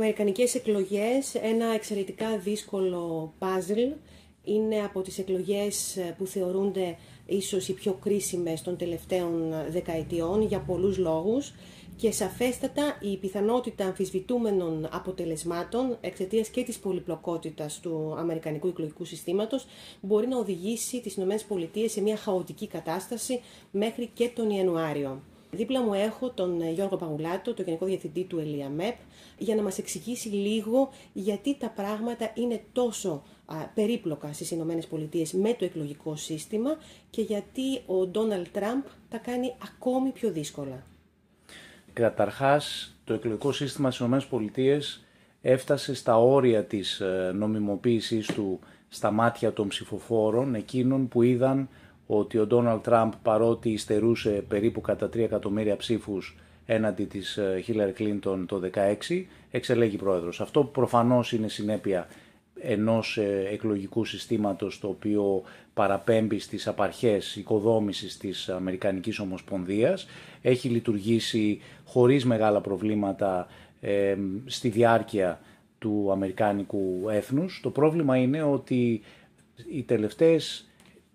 Αμερικανικές εκλογές, ένα εξαιρετικά δύσκολο παζλ. Είναι από τις εκλογές που θεωρούνται ίσως οι πιο κρίσιμες των τελευταίων δεκαετιών για πολλούς λόγους και σαφέστατα η πιθανότητα αμφισβητούμενων αποτελεσμάτων εξαιτίας και της πολυπλοκότητας του Αμερικανικού εκλογικού συστήματος μπορεί να οδηγήσει τις ΗΠΑ σε μια χαοτική κατάσταση μέχρι και τον Ιανουάριο. Δίπλα μου έχω τον Γιώργο Παγουλάτο, τον Γενικό Διευθυντή του ΕΛΙΑΜΕΠ, για να μας εξηγήσει λίγο γιατί τα πράγματα είναι τόσο περίπλοκα στις Ηνωμένες Πολιτείες με το εκλογικό σύστημα και γιατί ο Ντόναλτ Τραμπ τα κάνει ακόμη πιο δύσκολα. Καταρχάς, το εκλογικό σύστημα στις ΗΠΑ έφτασε στα όρια της ε, νομιμοποίησης του στα μάτια των ψηφοφόρων, εκείνων που είδαν ότι ο Ντόναλτ Τραμπ παρότι υστερούσε περίπου κατά 3 εκατομμύρια ψήφους έναντι της Χίλαρ Κλίντον το 2016, εξελέγει πρόεδρος. Αυτό προφανώς είναι συνέπεια ενός ε, εκλογικού συστήματος το οποίο παραπέμπει στις απαρχές οικοδόμησης της Αμερικανικής Ομοσπονδίας. Έχει λειτουργήσει χωρίς μεγάλα προβλήματα ε, στη διάρκεια του Αμερικάνικου έθνους. Το πρόβλημα είναι ότι οι τελευταίες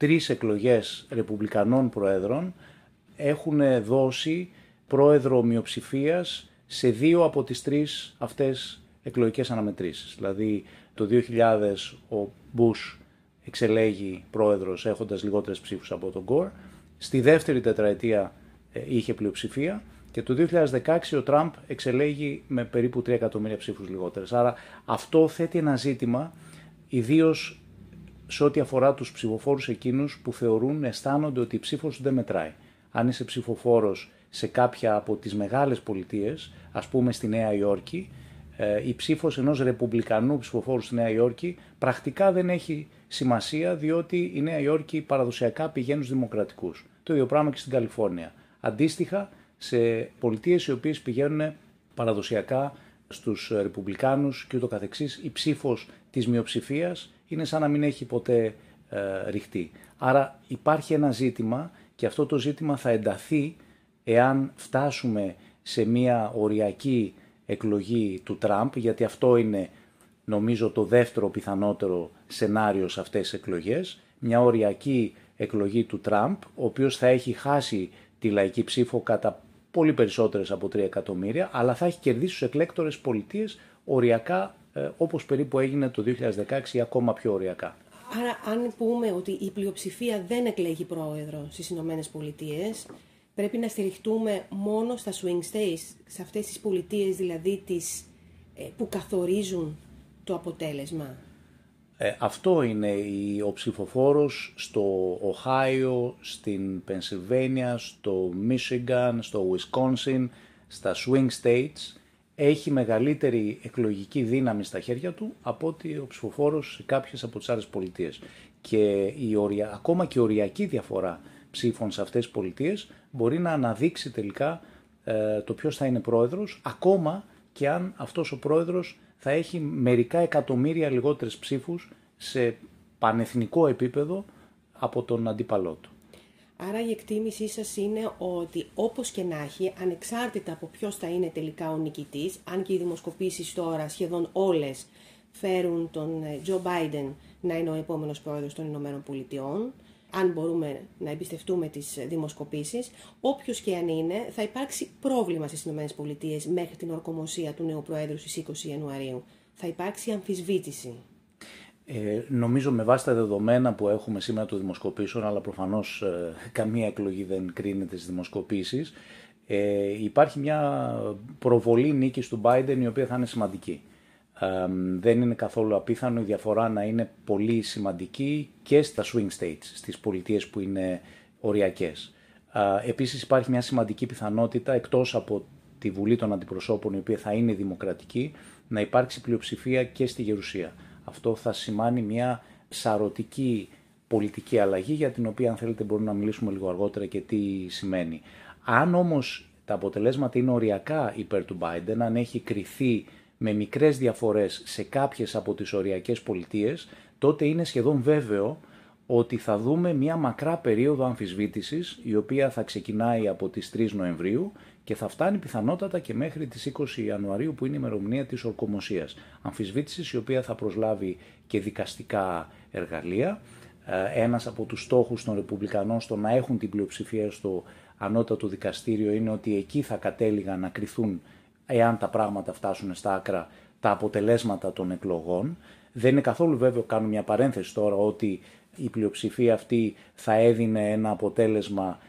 τρεις εκλογές ρεπουμπλικανών προέδρων έχουν δώσει πρόεδρο μειοψηφίας σε δύο από τις τρεις αυτές εκλογικές αναμετρήσεις. Δηλαδή το 2000 ο Μπούς εξελέγει πρόεδρος έχοντας λιγότερες ψήφους από τον Γκορ. Στη δεύτερη τετραετία ε, είχε πλειοψηφία και το 2016 ο Τραμπ εξελέγει με περίπου 3 εκατομμύρια ψήφους λιγότερες. Άρα αυτό θέτει ένα ζήτημα ιδίως σε ό,τι αφορά τους ψηφοφόρους εκείνους που θεωρούν, αισθάνονται ότι η ψήφος δεν μετράει. Αν είσαι ψηφοφόρος σε κάποια από τις μεγάλες πολιτείες, ας πούμε στη Νέα Υόρκη, ε, η ψήφος ενός ρεπουμπλικανού ψηφοφόρου στη Νέα Υόρκη πρακτικά δεν έχει σημασία διότι η Νέα Υόρκη παραδοσιακά πηγαίνει στους δημοκρατικούς. Το ίδιο πράγμα και στην Καλιφόρνια. Αντίστοιχα σε πολιτείες οι οποίες πηγαίνουν παραδοσιακά στους ρεπουμπλικάνους και ούτω καθεξής, η ψήφος της μειοψηφίας είναι σαν να μην έχει ποτέ ε, ρηχτεί. Άρα υπάρχει ένα ζήτημα και αυτό το ζήτημα θα ενταθεί εάν φτάσουμε σε μια οριακή εκλογή του Τραμπ, γιατί αυτό είναι νομίζω το δεύτερο πιθανότερο σενάριο σε αυτές τις εκλογές, μια οριακή εκλογή του Τραμπ, ο οποίος θα έχει χάσει τη λαϊκή ψήφο κατά πολύ περισσότερες από 3 εκατομμύρια, αλλά θα έχει κερδίσει τους εκλέκτορες πολιτείες οριακά ε, όπως περίπου έγινε το 2016 ή ακόμα πιο οριακά. Άρα αν πούμε ότι η πλειοψηφία δεν εκλέγει πρόεδρο στις Ηνωμένες Πολιτείες, πρέπει να στηριχτούμε μόνο στα swing states, σε αυτές τις πολιτείες δηλαδή τις, ε, που καθορίζουν το αποτέλεσμα. Ε, αυτό είναι ο ψηφοφόρος στο Οχάιο, στην Πενσιλβένια, στο Μίσιγκαν, στο Wisconsin, στα swing states έχει μεγαλύτερη εκλογική δύναμη στα χέρια του από ότι ο ψηφοφόρος σε κάποιες από τις άλλες πολιτείες. Και η ορια, ακόμα και η οριακή διαφορά ψήφων σε αυτές τις πολιτείες μπορεί να αναδείξει τελικά ε, το ποιος θα είναι πρόεδρος, ακόμα και αν αυτός ο πρόεδρος θα έχει μερικά εκατομμύρια λιγότερες ψήφους σε πανεθνικό επίπεδο από τον αντίπαλό του. Άρα η εκτίμησή σας είναι ότι όπως και να έχει, ανεξάρτητα από ποιος θα είναι τελικά ο νικητής, αν και οι δημοσκοπήσεις τώρα σχεδόν όλες φέρουν τον Τζο Μπάιντεν να είναι ο επόμενος πρόεδρος των Ηνωμένων Πολιτειών, αν μπορούμε να εμπιστευτούμε τις δημοσκοπήσεις, όποιος και αν είναι, θα υπάρξει πρόβλημα στις ΗΠΑ μέχρι την ορκομοσία του νέου Προέδρου στις 20 Ιανουαρίου. Θα υπάρξει αμφισβήτηση. Ε, νομίζω με βάση τα δεδομένα που έχουμε σήμερα των δημοσκοπήσεων, αλλά προφανώς ε, καμία εκλογή δεν κρίνεται στις δημοσκοπήσεις, ε, υπάρχει μια προβολή νίκης του Biden η οποία θα είναι σημαντική δεν είναι καθόλου απίθανο η διαφορά να είναι πολύ σημαντική και στα swing states, στις πολιτείες που είναι οριακές. Επίσης υπάρχει μια σημαντική πιθανότητα εκτός από τη Βουλή των Αντιπροσώπων η οποία θα είναι δημοκρατική να υπάρξει πλειοψηφία και στη Γερουσία. Αυτό θα σημάνει μια σαρωτική πολιτική αλλαγή για την οποία αν θέλετε μπορούμε να μιλήσουμε λίγο αργότερα και τι σημαίνει. Αν όμως τα αποτελέσματα είναι οριακά υπέρ του Biden, αν έχει κριθεί με μικρές διαφορές σε κάποιες από τις οριακές πολιτείες, τότε είναι σχεδόν βέβαιο ότι θα δούμε μια μακρά περίοδο αμφισβήτησης, η οποία θα ξεκινάει από τις 3 Νοεμβρίου και θα φτάνει πιθανότατα και μέχρι τις 20 Ιανουαρίου που είναι η ημερομηνία της ορκομοσίας. Αμφισβήτησης η οποία θα προσλάβει και δικαστικά εργαλεία. Ε, ένας από τους στόχους των Ρεπουμπλικανών στο να έχουν την πλειοψηφία στο ανώτατο δικαστήριο είναι ότι εκεί θα κατέληγαν να κριθούν εάν τα πράγματα φτάσουν στα άκρα τα αποτελέσματα των εκλογών. Δεν είναι καθόλου βέβαιο, κάνω μια παρένθεση τώρα, ότι η πλειοψηφία αυτή θα έδινε ένα αποτέλεσμα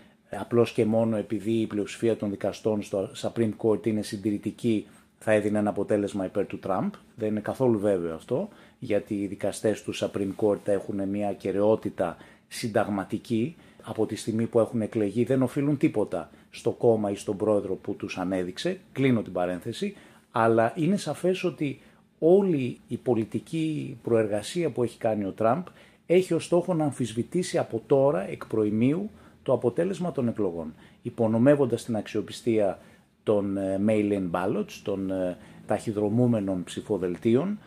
απλώς και μόνο επειδή η πλειοψηφία των δικαστών στο Supreme Court είναι συντηρητική θα έδινε ένα αποτέλεσμα υπέρ του Τραμπ. Δεν είναι καθόλου βέβαιο αυτό, γιατί οι δικαστές του Supreme Court έχουν μια κεραιότητα συνταγματική. Από τη στιγμή που έχουν εκλεγεί δεν οφείλουν τίποτα στο κόμμα ή στον πρόεδρο που τους ανέδειξε, κλείνω την παρένθεση, αλλά είναι σαφές ότι όλη η πολιτική προεργασία που έχει κάνει ο Τραμπ έχει ως στόχο να αμφισβητήσει από τώρα, εκ προημίου, το αποτέλεσμα των εκλογών, υπονομεύοντας την αξιοπιστία των ε, mail-in ballots, των ε, ταχυδρομούμενων ψηφοδελτίων,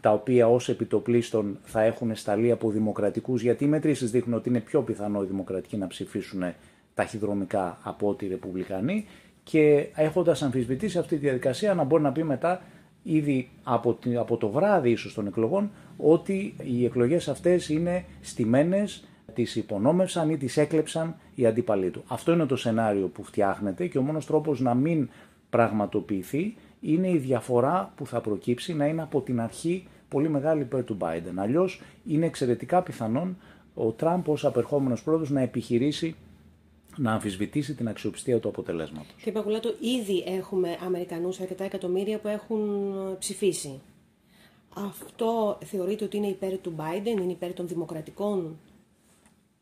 τα οποία ως επιτοπλίστων θα έχουν σταλεί από δημοκρατικούς, γιατί οι μετρήσεις δείχνουν ότι είναι πιο πιθανό οι δημοκρατικοί να ψηφίσουν ταχυδρομικά από ότι οι ρεπουμπλικανοί. Και έχοντας αμφισβητήσει αυτή τη διαδικασία να μπορεί να πει μετά ήδη από, από το βράδυ ίσως των εκλογών ότι οι εκλογές αυτές είναι στημένες, τις υπονόμευσαν ή τις έκλεψαν οι αντίπαλοι του. Αυτό είναι το σενάριο που φτιάχνεται και ο μόνος τρόπος να μην πραγματοποιηθεί είναι η διαφορά που θα προκύψει να είναι από την αρχή πολύ μεγάλη υπέρ του Biden. Αλλιώς είναι εξαιρετικά πιθανόν ο Τραμπ ως απερχόμενος πρόεδρος να επιχειρήσει να αμφισβητήσει την αξιοπιστία του αποτελέσματος. Κύριε Παγκουλάτο, ήδη έχουμε Αμερικανούς αρκετά εκατομμύρια που έχουν ψηφίσει. Αυτό θεωρείτε ότι είναι υπέρ του Biden, είναι υπέρ των δημοκρατικών.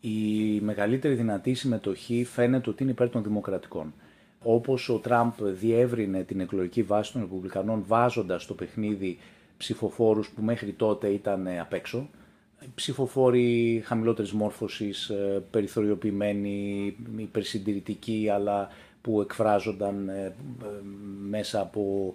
Η μεγαλύτερη δυνατή συμμετοχή φαίνεται ότι είναι υπέρ των δημοκρατικών. Όπως ο Τραμπ διεύρυνε την εκλογική βάση των Ρεπουμπλικανών βάζοντας στο παιχνίδι ψηφοφόρους που μέχρι τότε ήταν απ' έξω, ψηφοφόροι χαμηλότερης μόρφωσης, ε, περιθωριοποιημένοι, υπερσυντηρητικοί, αλλά που εκφράζονταν ε, ε, μέσα από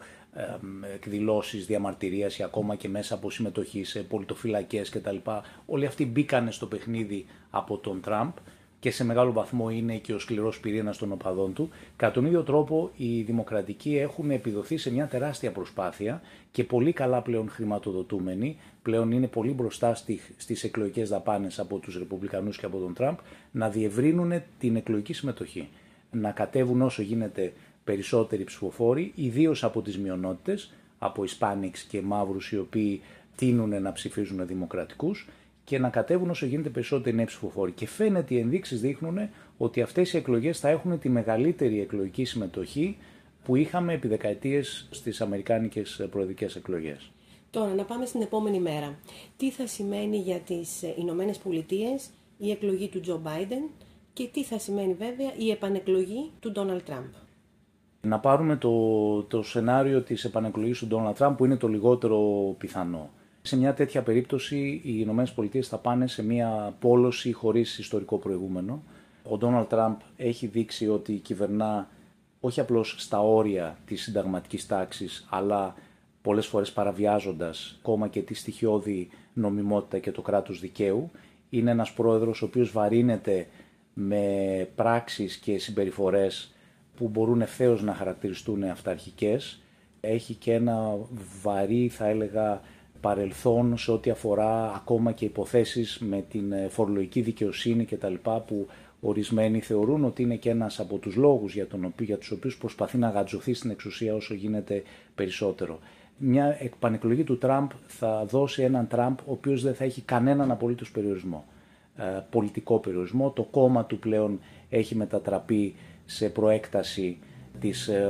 εκδηλώσεις διαμαρτυρίας ή ακόμα και μέσα από συμμετοχής σε πολιτοφυλακές κτλ. Όλοι αυτοί μπήκανε στο παιχνίδι από τον Τραμπ και σε μεγάλο βαθμό είναι και ο σκληρός πυρήνας των οπαδών του. Κατά τον ίδιο τρόπο, οι δημοκρατικοί έχουν επιδοθεί σε μια τεράστια προσπάθεια και πολύ καλά πλέον χρηματοδοτούμενοι, πλέον είναι πολύ μπροστά στις εκλογικές δαπάνες από τους Ρεπουμπλικανούς και από τον Τραμπ, να διευρύνουν την εκλογική συμμετοχή. Να κατέβουν όσο γίνεται περισσότεροι ψηφοφόροι, ιδίως από τις μειονότητες, από Hispanics και μαύρους οι οποίοι τείνουν να ψηφίζουν δημοκρατικούς και να κατέβουν όσο γίνεται περισσότεροι νέοι ψηφοφόροι. Και φαίνεται οι ενδείξεις δείχνουν ότι αυτές οι εκλογές θα έχουν τη μεγαλύτερη εκλογική συμμετοχή που είχαμε επί δεκαετίες στις Αμερικάνικες προεδρικές εκλογές. Τώρα, να πάμε στην επόμενη μέρα. Τι θα σημαίνει για τις Ηνωμένες Πολιτείες η εκλογή του Τζο Μπάιντεν και τι θα σημαίνει βέβαια η επανεκλογή του Ντόναλτ Τραμπ; Να πάρουμε το, το σενάριο της επανεκλογής του Ντόναλτ Τραμπ που είναι το λιγότερο πιθανό. Σε μια τέτοια περίπτωση οι Ηνωμένες Πολιτείες θα πάνε σε μια πόλωση χωρίς ιστορικό προηγούμενο. Ο Ντόναλτ Τραμπ έχει δείξει ότι κυβερνά όχι απλώς στα όρια της συνταγματικής τάξης, αλλά πολλές φορές παραβιάζοντας ακόμα και τη στοιχειώδη νομιμότητα και το κράτος δικαίου. Είναι ένας πρόεδρος ο οποίος βαρύνεται με πράξεις και συμπεριφορές που μπορούν ευθέως να χαρακτηριστούν αυταρχικές. Έχει και ένα βαρύ, θα έλεγα, παρελθόν σε ό,τι αφορά ακόμα και υποθέσεις με την ε, φορολογική δικαιοσύνη και τα λοιπά που ορισμένοι θεωρούν ότι είναι και ένας από τους λόγους για, τον, για τους οποίους προσπαθεί να γατζωθεί στην εξουσία όσο γίνεται περισσότερο. Μια επανεκλογή του Τραμπ θα δώσει έναν Τραμπ ο οποίος δεν θα έχει κανέναν απολύτως περιορισμό. Ε, πολιτικό περιορισμό. Το κόμμα του πλέον έχει μετατραπεί σε προέκταση της ε,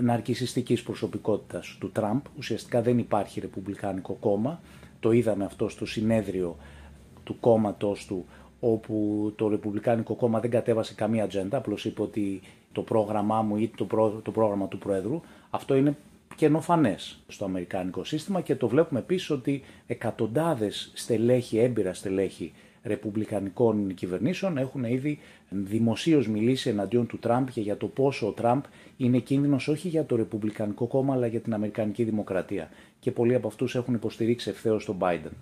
ναρκισιστικής προσωπικότητας του Τραμπ. Ουσιαστικά δεν υπάρχει ρεπουμπλικάνικο κόμμα. Το είδαμε αυτό στο συνέδριο του κόμματος του όπου το Ρεπουμπλικάνικο κόμμα δεν κατέβασε καμία ατζέντα, απλώς είπε ότι το πρόγραμμά μου ή το, το πρόγραμμα του Πρόεδρου, αυτό είναι καινοφανές στο Αμερικάνικο σύστημα και το βλέπουμε επίσης ότι εκατοντάδες στελέχη, έμπειρα στελέχη ρεπουμπλικανικών κυβερνήσεων έχουν ήδη δημοσίως μιλήσει εναντίον του Τραμπ και για το πόσο ο Τραμπ είναι κίνδυνος όχι για το Ρεπουμπλικανικό κόμμα αλλά για την Αμερικανική Δημοκρατία. Και πολλοί από αυτούς έχουν υποστηρίξει ευθέως τον Biden.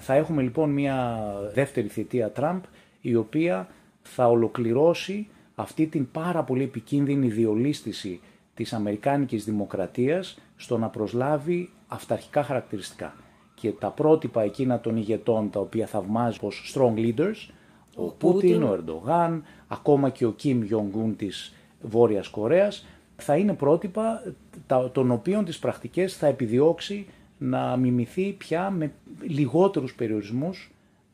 Θα έχουμε λοιπόν μια δεύτερη θητεία Τραμπ η οποία θα ολοκληρώσει αυτή την πάρα πολύ επικίνδυνη διολίστηση της Αμερικάνικης Δημοκρατίας στο να προσλάβει αυταρχικά χαρακτηριστικά. Και τα πρότυπα εκείνα των ηγετών τα οποία θαυμάζει ως strong leaders, ο, Πούτιν, ο Ερντογάν, ακόμα και ο Κιμ Γιονγκούν της Βόρειας Κορέας, θα είναι πρότυπα των οποίων τις πρακτικές θα επιδιώξει να μιμηθεί πια με λιγότερους περιορισμούς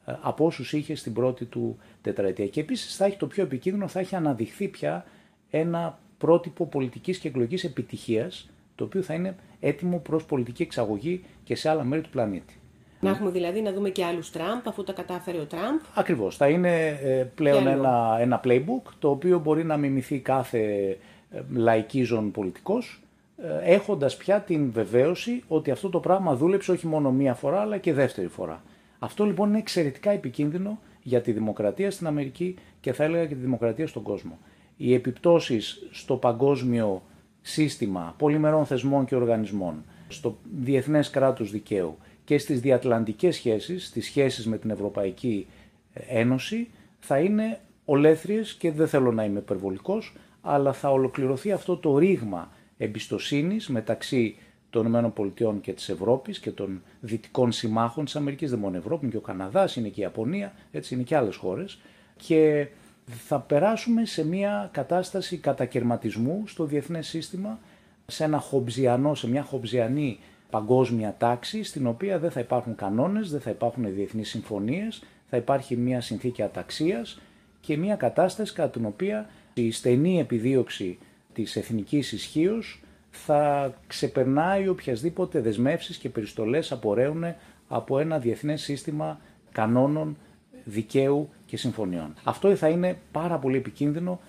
ε, από όσους είχε στην πρώτη του τετραετία. Και επίσης θα έχει το πιο επικίνδυνο, θα έχει αναδειχθεί πια ένα πρότυπο πολιτικής και εκλογικής επιτυχίας, το οποίο θα είναι έτοιμο προς πολιτική εξαγωγή και σε άλλα μέρη του πλανήτη. Να έχουμε δηλαδή να δούμε και άλλους Τραμπ, αφού τα κατάφερε ο Τραμπ. Ακριβώς. Θα είναι ε, πλέον ένα, ένα playbook, το οποίο μπορεί να μιμηθεί κάθε ε, λαϊκίζον πολιτικός, ε, έχοντας πια την βεβαίωση ότι αυτό το πράγμα δούλεψε όχι μόνο μία φορά, αλλά και δεύτερη φορά. Αυτό λοιπόν είναι εξαιρετικά επικίνδυνο για τη δημοκρατία στην Αμερική και θα έλεγα και τη δημοκρατία στον κόσμο. Οι επιπτώσεις στο παγκόσμιο σύστημα πολυμερών θεσμών και οργανισμών, στο διεθνές κράτος δικαίου και στις διατλαντικές σχέσεις, στις σχέσεις με την Ευρωπαϊκή Ένωση, θα είναι ολέθριες και δεν θέλω να είμαι υπερβολικός, αλλά θα ολοκληρωθεί αυτό το ρήγμα εμπιστοσύνης μεταξύ των ΗΠΑ και της Ευρώπης και των δυτικών συμμάχων της Αμερικής, δεν μόνο Ευρώπη, και ο Καναδάς, είναι και η Ιαπωνία, έτσι είναι και άλλες χώρες. Και θα περάσουμε σε μια κατάσταση κατακαιρματισμού στο διεθνές σύστημα, σε ένα χομπζιανό, σε μια χομπζιανή παγκόσμια τάξη, στην οποία δεν θα υπάρχουν κανόνες, δεν θα υπάρχουν διεθνείς συμφωνίες, θα υπάρχει μια συνθήκη αταξίας και μια κατάσταση κατά την οποία η στενή επιδίωξη της εθνικής ισχύως θα ξεπερνάει οποιασδήποτε δεσμεύσεις και περιστολές απορρέουν από ένα διεθνές σύστημα κανόνων, δικαίου και συμφωνιών. Αυτό θα είναι πάρα πολύ επικίνδυνο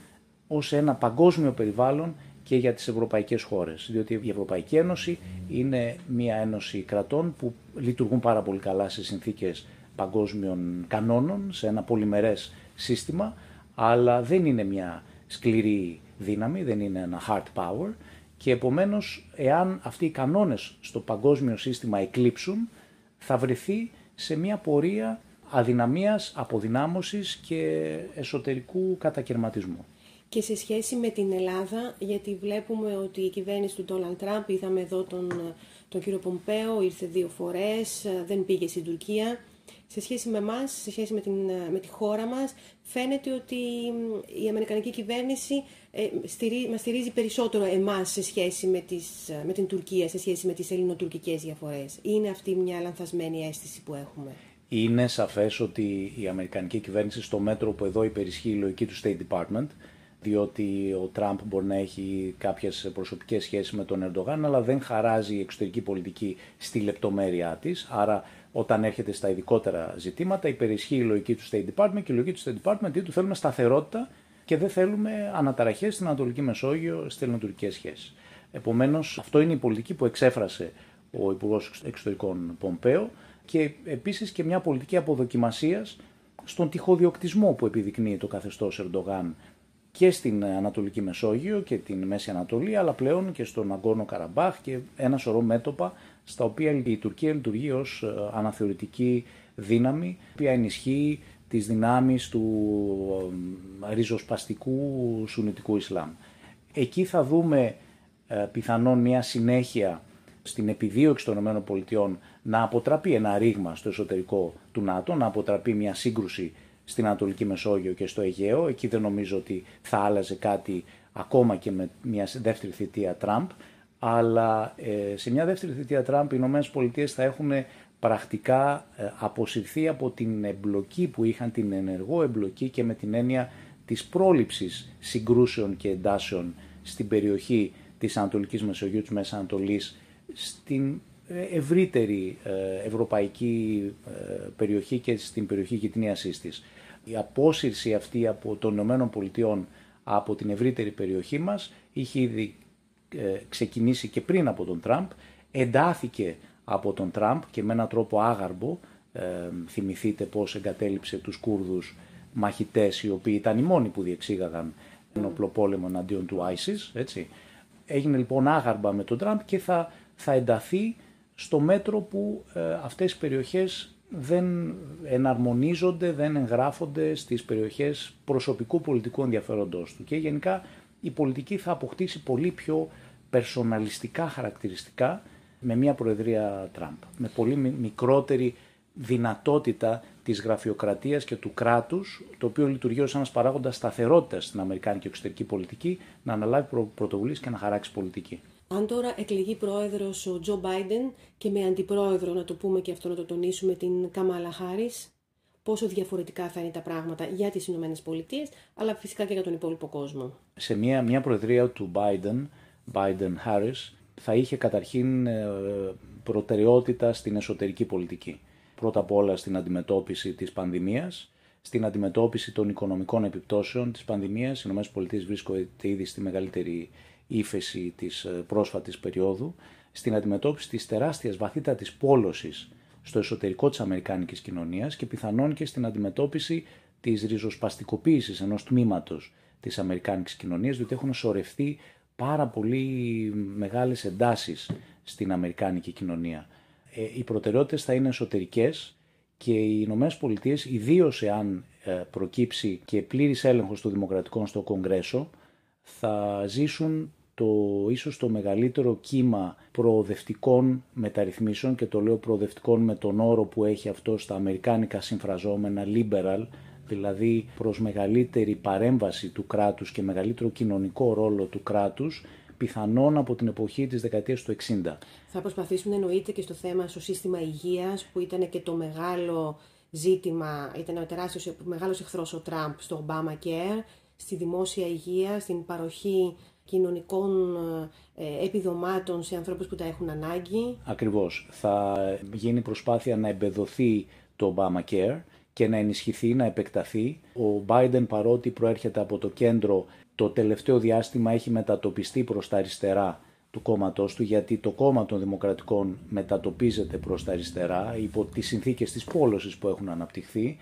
ως ένα παγκόσμιο περιβάλλον και για τις ευρωπαϊκές χώρες, διότι η Ευρωπαϊκή Ένωση είναι μια ένωση κρατών που λειτουργούν πάρα πολύ καλά σε συνθήκες παγκόσμιων κανόνων, σε ένα πολυμερές σύστημα, αλλά δεν είναι μια σκληρή δύναμη, δεν είναι ένα hard power και επομένως εάν αυτοί οι κανόνες στο παγκόσμιο σύστημα εκλείψουν θα βρεθεί σε μια πορεία αδυναμίας, αποδυνάμωσης και εσωτερικού κατακαιρματισμού. Και σε σχέση με την Ελλάδα, γιατί βλέπουμε ότι η κυβέρνηση του Ντόναλντ Τραμπ, είδαμε εδώ τον, τον κύριο Πομπέο, ήρθε δύο φορές, δεν πήγε στην Τουρκία σε σχέση με εμάς, σε σχέση με, την, με τη χώρα μας, φαίνεται ότι η Αμερικανική κυβέρνηση ε, στηρί, μας στηρίζει περισσότερο εμάς σε σχέση με, τις, με την Τουρκία, σε σχέση με τις ελληνοτουρκικές διαφορές. Είναι αυτή μια λανθασμένη αίσθηση που έχουμε. Είναι σαφές ότι η Αμερικανική κυβέρνηση στο μέτρο που εδώ υπερισχύει η λογική του State Department, διότι ο Τραμπ μπορεί να έχει κάποιες προσωπικές σχέσεις με τον Ερντογάν, αλλά δεν χαράζει η εξωτερική πολιτική στη λεπτομέρειά της, άρα όταν έρχεται στα ειδικότερα ζητήματα, υπερισχύει η λογική του State Department και η λογική του State Department είναι ότι θέλουμε σταθερότητα και δεν θέλουμε αναταραχές στην Ανατολική Μεσόγειο στις ελληνοτουρκικές σχέσεις. Επομένως, αυτό είναι η πολιτική που εξέφρασε ο Υπουργός Εξωτερικών Πομπέο και επίσης και μια πολιτική αποδοκιμασίας στον τυχοδιοκτισμό που επιδεικνύει το καθεστώς Ερντογάν και στην Ανατολική Μεσόγειο και την Μέση Ανατολή, αλλά πλέον και στον Αγκόνο Καραμπάχ και ένα σωρό μέτωπα στα οποία η Τουρκία λειτουργεί ως ε, αναθεωρητική δύναμη, η οποία ενισχύει τις δυνάμεις του ε, ριζοσπαστικού σουνητικού Ισλάμ. Εκεί θα δούμε ε, πιθανόν μια συνέχεια στην επιδίωξη των ΗΠΑ να αποτραπεί ένα ρήγμα στο εσωτερικό του ΝΑΤΟ, να αποτραπεί μια σύγκρουση στην Ανατολική Μεσόγειο και στο Αιγαίο. Εκεί δεν νομίζω ότι θα άλλαζε κάτι ακόμα και με μια δεύτερη θητεία Τραμπ αλλά ε, σε μια δεύτερη θητεία Τραμπ οι Ηνωμένες Πολιτείες θα έχουν πρακτικά ε, αποσυρθεί από την εμπλοκή που είχαν, την ενεργό εμπλοκή και με την έννοια της πρόληψης συγκρούσεων και εντάσεων στην περιοχή της Ανατολικής Μεσογείου, της Μέσης Ανατολής, στην ε, ευρύτερη ευρωπαϊκή περιοχή και στην περιοχή γειτνίασής της. Η απόσυρση αυτή από των Ηνωμένων Πολιτειών από την ευρύτερη περιοχή μας είχε ήδη ε, ξεκινήσει και πριν από τον Τραμπ, εντάθηκε από τον Τραμπ και με έναν τρόπο άγαρμπο, ε, θυμηθείτε πώς εγκατέλειψε τους Κούρδους μαχητές οι οποίοι ήταν οι μόνοι που διεξήγαγαν ενόπλο πόλεμο εναντίον του ISIS, έτσι. Έγινε λοιπόν άγαρμπα με τον Τραμπ και θα, θα ενταθεί στο μέτρο που ε, αυτές οι περιοχές δεν εναρμονίζονται, δεν εγγράφονται στις περιοχές προσωπικού πολιτικού ενδιαφέροντός του. Και γενικά η πολιτική θα αποκτήσει πολύ πιο περσοναλιστικά χαρακτηριστικά με μια προεδρία Τραμπ. Με πολύ μικρότερη δυνατότητα της γραφειοκρατίας και του κράτους, το οποίο λειτουργεί ως ένας παράγοντας σταθερότητας στην Αμερικάνικη εξωτερική πολιτική, να αναλάβει πρωτοβουλίες και να χαράξει πολιτική. Αν τώρα εκλεγεί πρόεδρος ο Τζο Μπάιντεν και με αντιπρόεδρο, να το πούμε και αυτό να το τονίσουμε, την Καμάλα Χάρης, πόσο διαφορετικά θα είναι τα πράγματα για τις Ηνωμένες Πολιτείες, αλλά φυσικά και για τον υπόλοιπο κόσμο. Σε μια, μια προεδρία του Biden, Biden-Harris, θα είχε καταρχήν ε, προτεραιότητα στην εσωτερική πολιτική. Πρώτα απ' όλα στην αντιμετώπιση της πανδημίας, στην αντιμετώπιση των οικονομικών επιπτώσεων της πανδημίας. Οι ΗΠΑ βρίσκονται ήδη στη μεγαλύτερη ύφεση της ε, πρόσφατης περίοδου, στην αντιμετώπιση της τεράστιας βαθύτατης πόλωσης στο εσωτερικό της Αμερικάνικης κοινωνίας και πιθανόν και στην αντιμετώπιση της ριζοσπαστικοποίησης ενός τμήματος της Αμερικάνικης κοινωνίας, διότι έχουν σωρευτεί πάρα πολύ μεγάλες εντάσεις στην Αμερικάνικη κοινωνία. Ε, οι προτεραιότητες θα είναι εσωτερικές και οι Ηνωμένες Πολιτείες, ιδίως εάν ε, προκύψει και πλήρης έλεγχος των δημοκρατικών στο Κογκρέσο, θα ζήσουν το ίσως το μεγαλύτερο κύμα προοδευτικών μεταρρυθμίσεων και το λέω προοδευτικών με τον όρο που έχει αυτό στα αμερικάνικα συμφραζόμενα liberal, δηλαδή προς μεγαλύτερη παρέμβαση του κράτους και μεγαλύτερο κοινωνικό ρόλο του κράτους, πιθανόν από την εποχή της δεκαετίας του 60. Θα προσπαθήσουν εννοείται και στο θέμα στο σύστημα υγείας που ήταν και το μεγάλο ζήτημα, ήταν ο τεράστιος μεγάλος εχθρός ο Τραμπ στο Obama Care, στη δημόσια υγεία, στην παροχή κοινωνικών ε, επιδομάτων σε ανθρώπους που τα έχουν ανάγκη. Ακριβώς. Θα γίνει προσπάθεια να εμπεδοθεί το Obamacare και να ενισχυθεί, να επεκταθεί. Ο Biden παρότι προέρχεται από το κέντρο το τελευταίο διάστημα έχει μετατοπιστεί προς τα αριστερά του κόμματός του γιατί το κόμμα των Δημοκρατικών μετατοπίζεται προς τα αριστερά υπό τις συνθήκες της πόλωσης που έχουν αναπτυχθεί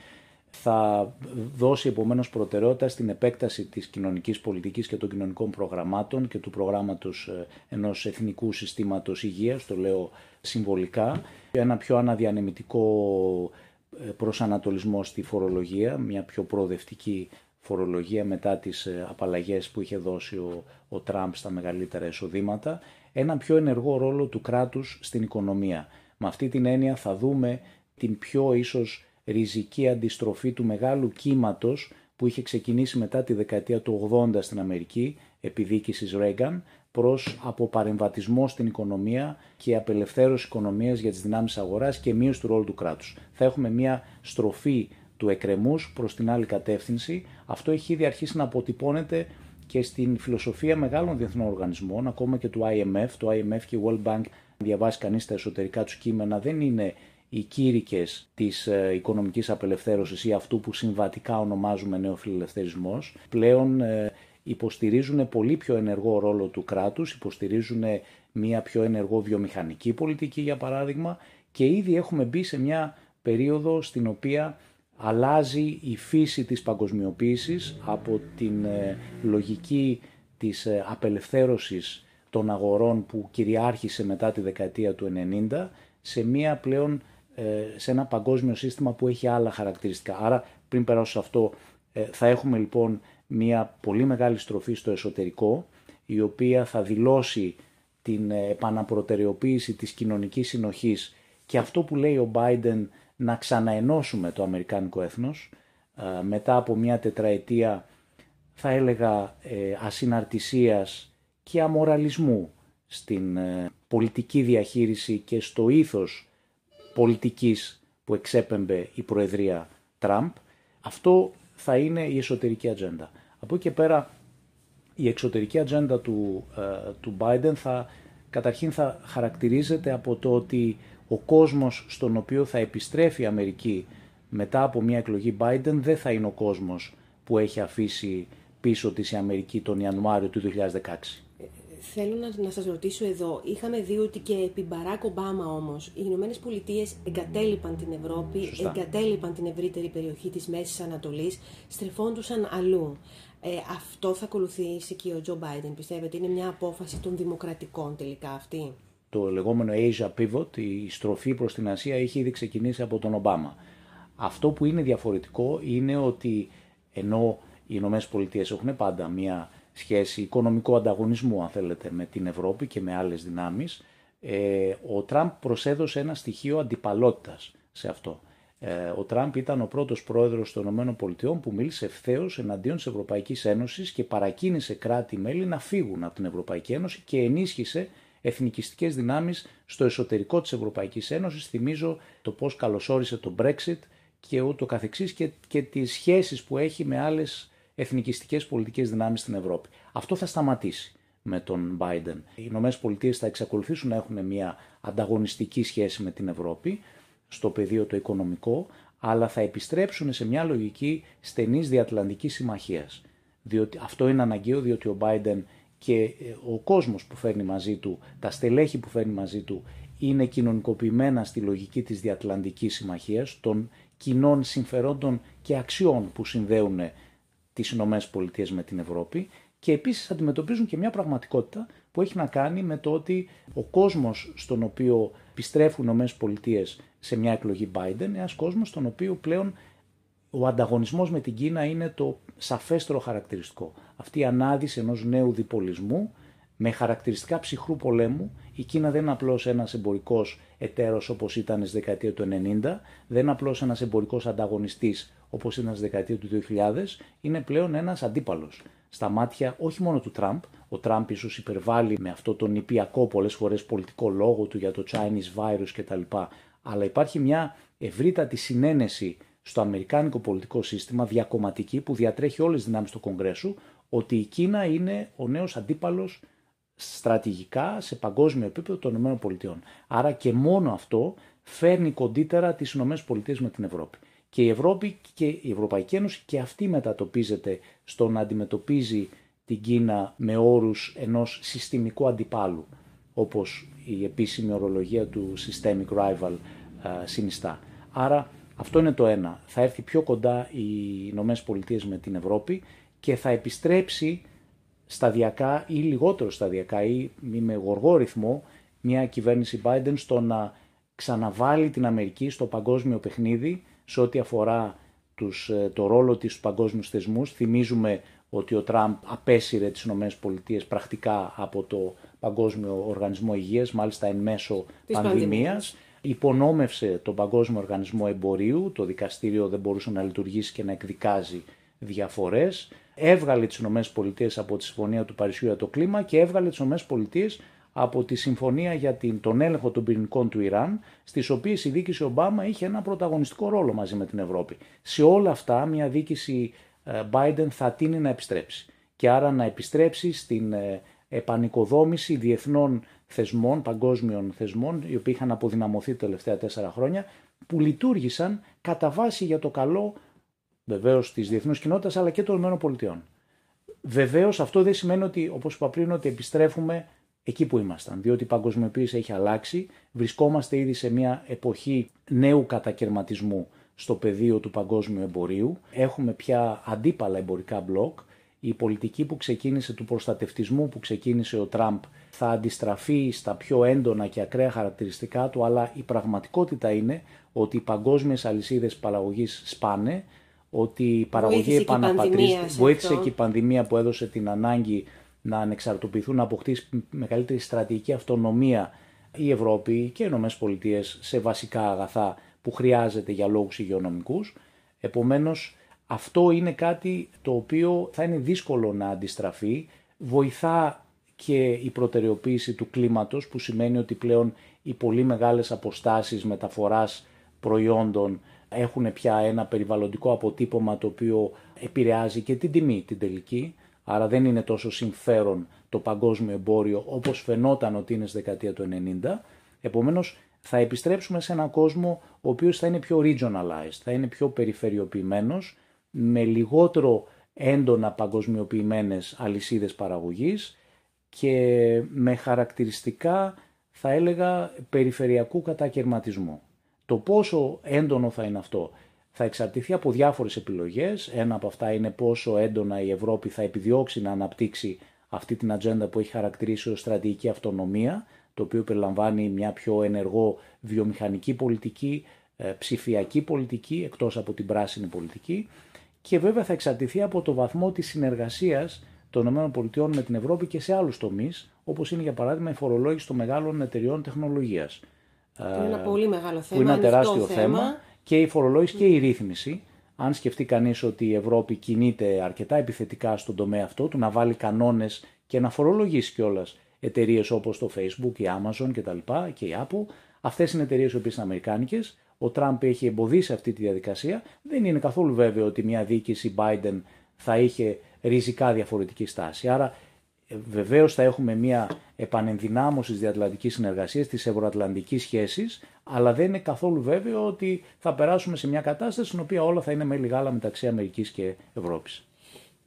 θα δώσει επομένως προτεραιότητα στην επέκταση της κοινωνικής πολιτικής και των κοινωνικών προγραμμάτων και του προγράμματος ε, ενός εθνικού συστήματος υγείας, το λέω συμβολικά, ένα πιο αναδιανεμητικό ε, προσανατολισμό στη φορολογία, μια πιο προοδευτική φορολογία μετά τις ε, απαλλαγές που είχε δώσει ο, ο Τραμπ στα μεγαλύτερα εισοδήματα, ένα πιο ενεργό ρόλο του κράτους στην οικονομία. Με αυτή την έννοια θα δούμε την πιο ίσως ριζική αντιστροφή του μεγάλου κύματος που είχε ξεκινήσει μετά τη δεκαετία του 80 στην Αμερική, επιδίκησης Ρέγκαν, προς αποπαρεμβατισμό στην οικονομία και απελευθέρωση οικονομίας για τις δυνάμεις αγοράς και μείωση του ρόλου του κράτους. Θα έχουμε μια στροφή του εκκρεμούς προς την άλλη κατεύθυνση. Αυτό έχει ήδη αρχίσει να αποτυπώνεται και στην φιλοσοφία μεγάλων διεθνών οργανισμών, ακόμα και του IMF. Το IMF και η World Bank, διαβάσει κανείς τα εσωτερικά τους κείμενα, δεν είναι οι κήρυκες της ε, οικονομικής απελευθέρωσης ή αυτού που συμβατικά ονομάζουμε νεοφιλελευθερισμός πλέον ε, υποστηρίζουν πολύ πιο ενεργό ρόλο του κράτους, υποστηρίζουν μια πιο ενεργό βιομηχανική πολιτική για παράδειγμα και ήδη έχουμε μπει σε μια περίοδο στην οποία αλλάζει η φύση της παγκοσμιοποίησης από την ε, λογική της απελευθέρωσης των αγορών που κυριάρχησε μετά τη δεκαετία του 90 σε μια πλέον ε, σε ένα παγκόσμιο σύστημα που έχει άλλα χαρακτηριστικά. Άρα πριν περάσω σε αυτό ε, θα έχουμε λοιπόν μια πολύ μεγάλη στροφή στο εσωτερικό η οποία θα δηλώσει την ε, επαναπροτεραιοποίηση της κοινωνικής συνοχής και αυτό που λέει ο Biden να ξαναενώσουμε το αμερικάνικο έθνος μετά από μια τετραετία θα έλεγα ασυναρτησίας και αμοραλισμού στην πολιτική διαχείριση και στο ήθος πολιτικής που εξέπεμπε η Προεδρία Τραμπ, αυτό θα είναι η εσωτερική ατζέντα. Από εκεί και πέρα η εξωτερική ατζέντα του, ε, του Biden θα, καταρχήν θα χαρακτηρίζεται από το ότι ο κόσμος στον οποίο θα επιστρέφει η Αμερική μετά από μια εκλογή Biden δεν θα είναι ο κόσμος που έχει αφήσει πίσω της η Αμερική τον Ιανουάριο του 2016. Θέλω να, να σας ρωτήσω εδώ, είχαμε δει ότι και επί Μπαράκ Ομπάμα όμως, οι Ηνωμένες Πολιτείες εγκατέλειπαν την Ευρώπη, Σωστά. εγκατέλειπαν την ευρύτερη περιοχή της Μέσης Ανατολής, στρεφόντουσαν αλλού. Ε, αυτό θα ακολουθήσει και ο Τζο Μπάιντεν, πιστεύετε, είναι μια απόφαση των δημοκρατικών τελικά αυτή; το λεγόμενο Asia Pivot, η στροφή προς την Ασία, είχε ήδη ξεκινήσει από τον Ομπάμα. Αυτό που είναι διαφορετικό είναι ότι ενώ οι Ηνωμένες Πολιτείες έχουν πάντα μια σχέση οικονομικού ανταγωνισμού, αν θέλετε, με την Ευρώπη και με άλλες δυνάμεις, ε, ο Τραμπ προσέδωσε ένα στοιχείο αντιπαλότητας σε αυτό. Ε, ο Τραμπ ήταν ο πρώτος πρόεδρος των ΗΠΑ που μίλησε ευθέως εναντίον της Ευρωπαϊκής Ένωσης και παρακίνησε κράτη-μέλη να φύγουν από την Ευρωπαϊκή Ένωση και ενίσχυσε εθνικιστικές δυνάμεις στο εσωτερικό της Ευρωπαϊκής Ένωσης. Θυμίζω το πώς καλωσόρισε το Brexit και ούτω καθεξής και, και τις σχέσεις που έχει με άλλες εθνικιστικές πολιτικές δυνάμεις στην Ευρώπη. Αυτό θα σταματήσει με τον Biden. Οι Ηνωμένες Πολιτείες θα εξακολουθήσουν να έχουν μια ανταγωνιστική σχέση με την Ευρώπη στο πεδίο το οικονομικό, αλλά θα επιστρέψουν σε μια λογική στενής διατλαντικής συμμαχίας. Διότι αυτό είναι αναγκαίο διότι ο Biden και ε, ο κόσμος που φέρνει μαζί του, τα στελέχη που φέρνει μαζί του, είναι κοινωνικοποιημένα στη λογική της διατλαντικής συμμαχίας, των κοινών συμφερόντων και αξιών που συνδέουν τις Ηνωμένες Πολιτείες με την Ευρώπη και επίσης αντιμετωπίζουν και μια πραγματικότητα που έχει να κάνει με το ότι ο κόσμος στον οποίο επιστρέφουν οι Ηνωμένες Πολιτείες σε μια εκλογή Biden, ένας κόσμος στον οποίο πλέον ο ανταγωνισμός με την Κίνα είναι το σαφέστερο χαρακτηριστικό. Αυτή η ανάδυση ενός νέου διπολισμού με χαρακτηριστικά ψυχρού πολέμου. Η Κίνα δεν είναι απλώς ένας εμπορικός εταίρος όπως ήταν στη δεκαετία του 90, δεν είναι απλώς ένας εμπορικός ανταγωνιστής όπως ήταν στη δεκαετία του 2000, είναι πλέον ένας αντίπαλος. Στα μάτια όχι μόνο του Τραμπ, ο Τραμπ ίσως υπερβάλλει με αυτό τον νηπιακό πολλές φορές πολιτικό λόγο του για το Chinese virus κτλ. Αλλά υπάρχει μια ευρύτατη συνένεση στο αμερικάνικο πολιτικό σύστημα διακομματική που διατρέχει όλες τις δυνάμεις του Κογκρέσου ότι η Κίνα είναι ο νέος αντίπαλος στρατηγικά σε παγκόσμιο επίπεδο των ΗΠΑ. Άρα και μόνο αυτό φέρνει κοντύτερα τις ΗΠΑ με την Ευρώπη. Και η Ευρώπη και η Ευρωπαϊκή Ένωση και αυτή μετατοπίζεται στο να αντιμετωπίζει την Κίνα με όρους ενός συστημικού αντιπάλου, όπως η επίσημη ορολογία του Systemic Rival συνιστά. Άρα αυτό είναι το ένα. Θα έρθει πιο κοντά οι Ηνωμένες Πολιτείες με την Ευρώπη και θα επιστρέψει σταδιακά ή λιγότερο σταδιακά ή με γοργό ρυθμό μια κυβέρνηση Biden στο να ξαναβάλει την Αμερική στο παγκόσμιο παιχνίδι σε ό,τι αφορά τους, ε, το ρόλο της στους παγκόσμιους θεσμούς. Θυμίζουμε ότι ο Τραμπ απέσυρε τις ΗΠΑ πρακτικά από το Παγκόσμιο Οργανισμό Υγείας, μάλιστα εν μέσω πανδημίας. Υπονόμευσε τον Παγκόσμιο Οργανισμό Εμπορίου, το δικαστήριο δεν μπορούσε να λειτουργήσει και να εκδικάζει διαφορές έβγαλε τις ΗΠΑ από τη Συμφωνία του Παρισιού για το κλίμα και έβγαλε τις ΗΠΑ από τη Συμφωνία για την, τον έλεγχο των πυρηνικών του Ιράν, στις οποίες η δίκηση Ομπάμα είχε ένα πρωταγωνιστικό ρόλο μαζί με την Ευρώπη. Σε όλα αυτά μια δίκηση ε, Biden θα τίνει να επιστρέψει και άρα να επιστρέψει στην ε, επανοικοδόμηση διεθνών θεσμών, παγκόσμιων θεσμών, οι οποίοι είχαν αποδυναμωθεί τα τελευταία τέσσερα χρόνια, που λειτουργήσαν κατά βάση για το καλό βεβαίως της διεθνούς κοινότητας αλλά και των ΗΠΑ. Βεβαίως αυτό δεν σημαίνει ότι, όπως είπα πριν, ότι επιστρέφουμε εκεί που ήμασταν, διότι η παγκοσμιοποίηση έχει αλλάξει. Βρισκόμαστε ήδη σε μια εποχή νέου κατακαιρματισμού στο πεδίο του παγκόσμιου εμπορίου. Έχουμε πια αντίπαλα εμπορικά μπλοκ. Η πολιτική που ξεκίνησε του προστατευτισμού που ξεκίνησε ο Τραμπ θα αντιστραφεί στα πιο έντονα και ακραία χαρακτηριστικά του, αλλά η πραγματικότητα είναι ότι οι παγκόσμιες αλυσίδες παραγωγής σπάνε, ότι η παραγωγή επαναπατρίζεται. Βοήθησε και η πανδημία που έδωσε την ανάγκη να ανεξαρτοποιηθούν, να αποκτήσει μεγαλύτερη στρατηγική αυτονομία η Ευρώπη και οι ΗΠΑ σε βασικά αγαθά που χρειάζεται για λόγους υγειονομικούς. Επομένως αυτό είναι κάτι το οποίο θα είναι δύσκολο να αντιστραφεί. Βοηθά και η προτεραιοποίηση του κλίματος που σημαίνει ότι πλέον οι πολύ μεγάλες αποστάσεις μεταφοράς προϊόντων έχουν πια ένα περιβαλλοντικό αποτύπωμα το οποίο επηρεάζει και την τιμή την τελική, άρα δεν είναι τόσο συμφέρον το παγκόσμιο εμπόριο όπως φαινόταν ότι είναι στη δεκαετία του 90. Επομένως θα επιστρέψουμε σε έναν κόσμο ο οποίος θα είναι πιο regionalized, θα είναι πιο περιφερειοποιημένος, με λιγότερο έντονα παγκοσμιοποιημένες αλυσίδες παραγωγής και με χαρακτηριστικά θα έλεγα περιφερειακού κατακαιρματισμού. Το πόσο έντονο θα είναι αυτό θα εξαρτηθεί από διάφορες επιλογές. Ένα από αυτά είναι πόσο έντονα η Ευρώπη θα επιδιώξει να αναπτύξει αυτή την ατζέντα που έχει χαρακτηρίσει ως στρατηγική αυτονομία, το οποίο περιλαμβάνει μια πιο ενεργό βιομηχανική πολιτική, ε, ψηφιακή πολιτική, εκτός από την πράσινη πολιτική και βέβαια θα εξαρτηθεί από το βαθμό της συνεργασίας των ΗΠΑ με την Ευρώπη και σε άλλους τομείς, όπως είναι για παράδειγμα η φορολόγηση των μεγάλων εταιριών τεχνολογίας. Είναι ένα πολύ μεγάλο θέμα. Που είναι ένα τεράστιο θέμα. Και η φορολόγηση και η ρύθμιση. Αν σκεφτεί κανείς ότι η Ευρώπη κινείται αρκετά επιθετικά στον τομέα αυτό, του να βάλει κανόνες και να φορολογήσει κιόλας εταιρείες όπως το Facebook, η Amazon και και η Apple, αυτές είναι εταιρείες οι οποίες είναι αμερικάνικες, ο Τραμπ έχει εμποδίσει αυτή τη διαδικασία. Δεν είναι καθόλου βέβαιο ότι μια διοίκηση Biden θα είχε ριζικά διαφορετική στάση. Άρα ε, βεβαίως θα έχουμε μια επανενδυνάμωση της διατλαντικής συνεργασίας, της ευρωατλαντικής σχέσης, αλλά δεν είναι καθόλου βέβαιο ότι θα περάσουμε σε μια κατάσταση στην οποία όλα θα είναι με λιγάλα μεταξύ Αμερικής και Ευρώπης.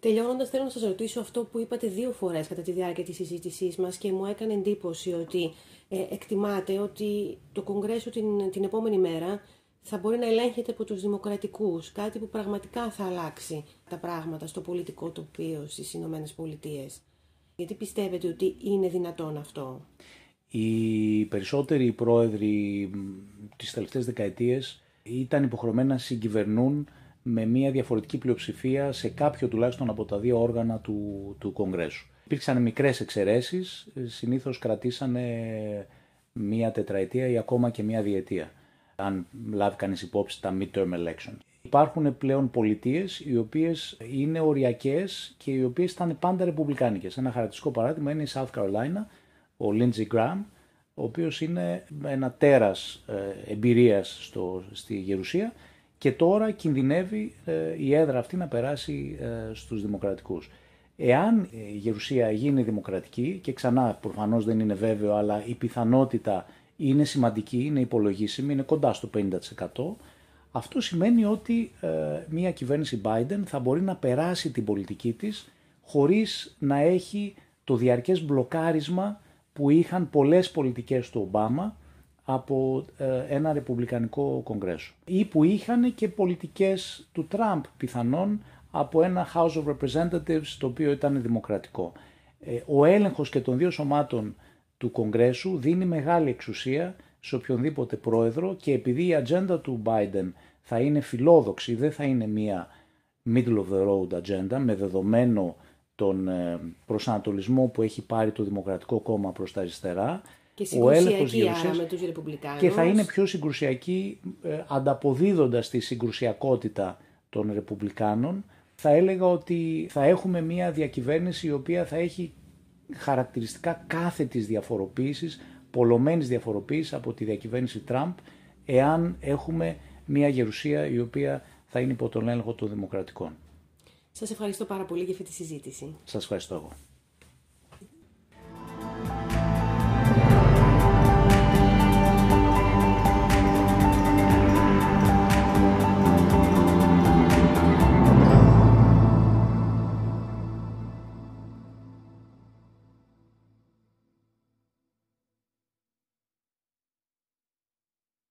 Τελειώνοντας, θέλω να σας ρωτήσω αυτό που είπατε δύο φορές κατά τη διάρκεια της συζήτησής μας και μου έκανε εντύπωση ότι ε, εκτιμάτε ότι το Κογκρέσο την, την επόμενη μέρα θα μπορεί να ελέγχεται από τους δημοκρατικούς, κάτι που πραγματικά θα αλλάξει τα πράγματα στο πολιτικό τοπίο στις Ηνωμένες Πολιτείες. Γιατί πιστεύετε ότι είναι δυνατόν αυτό; Οι περισσότεροι πρόεδροι τις τελευταίες δεκαετίες ήταν υποχρεωμένοι να συγκυβερνούν με μια διαφορετική πλειοψηφία σε κάποιο τουλάχιστον από τα δύο όργανα του, του Κογκρέσου. Υπήρξαν μικρές εξαιρέσεις, συνήθως κρατήσανε μία τετραετία ή ακόμα και μία διετία, αν λάβει κανείς υπόψη τα midterm election. Υπάρχουν πλέον πολιτείες οι οποίες είναι οριακές και οι οποίες ήταν πάντα ρεπουμπλικάνικες. Ένα χαρακτηριστικό παράδειγμα είναι η South Carolina, ο Lindsey Graham, ο οποίος είναι ένα τέρας ε, εμπειρίας στο, στη Γερουσία και τώρα κινδυνεύει ε, η έδρα αυτή να περάσει ε, στους δημοκρατικούς. Εάν η Γερουσία γίνει δημοκρατική και ξανά προφανώς δεν είναι βέβαιο αλλά η πιθανότητα είναι σημαντική, είναι υπολογίσιμη, είναι κοντά στο 50% αυτό σημαίνει ότι ε, μια κυβέρνηση Biden θα μπορεί να περάσει την πολιτική της χωρίς να έχει το διαρκές μπλοκάρισμα που είχαν πολλές πολιτικές του Ομπάμα από ε, ένα ρεπουμπλικανικό κογκρέσο ή που είχαν και πολιτικές του Τραμπ πιθανόν από ένα House of Representatives το οποίο ήταν δημοκρατικό. Ε, ο έλεγχος και των δύο σωμάτων του Κογκρέσου δίνει μεγάλη εξουσία σε οποιονδήποτε πρόεδρο και επειδή η ατζέντα του Biden θα είναι φιλόδοξη, δεν θα είναι μια middle of the road agenda με δεδομένο τον ε, προσανατολισμό που έχει πάρει το Δημοκρατικό Κόμμα προς τα αριστερά, και ο έλεγχος με τους Ρεπουμπλικάνους. Και θα είναι πιο συγκρουσιακή ε, ανταποδίδοντας τη συγκρουσιακότητα των Ρεπουμπλικάνων. Θα έλεγα ότι θα έχουμε μια διακυβέρνηση η οποία θα έχει χαρακτηριστικά κάθετης διαφοροποίησης, πολλωμένης διαφοροποίησης από τη διακυβέρνηση Τραμπ, εάν έχουμε μια γερουσία η οποία θα είναι υπό τον έλεγχο των δημοκρατικών. Σας ευχαριστώ πάρα πολύ για αυτή τη συζήτηση. Σας ευχαριστώ εγώ.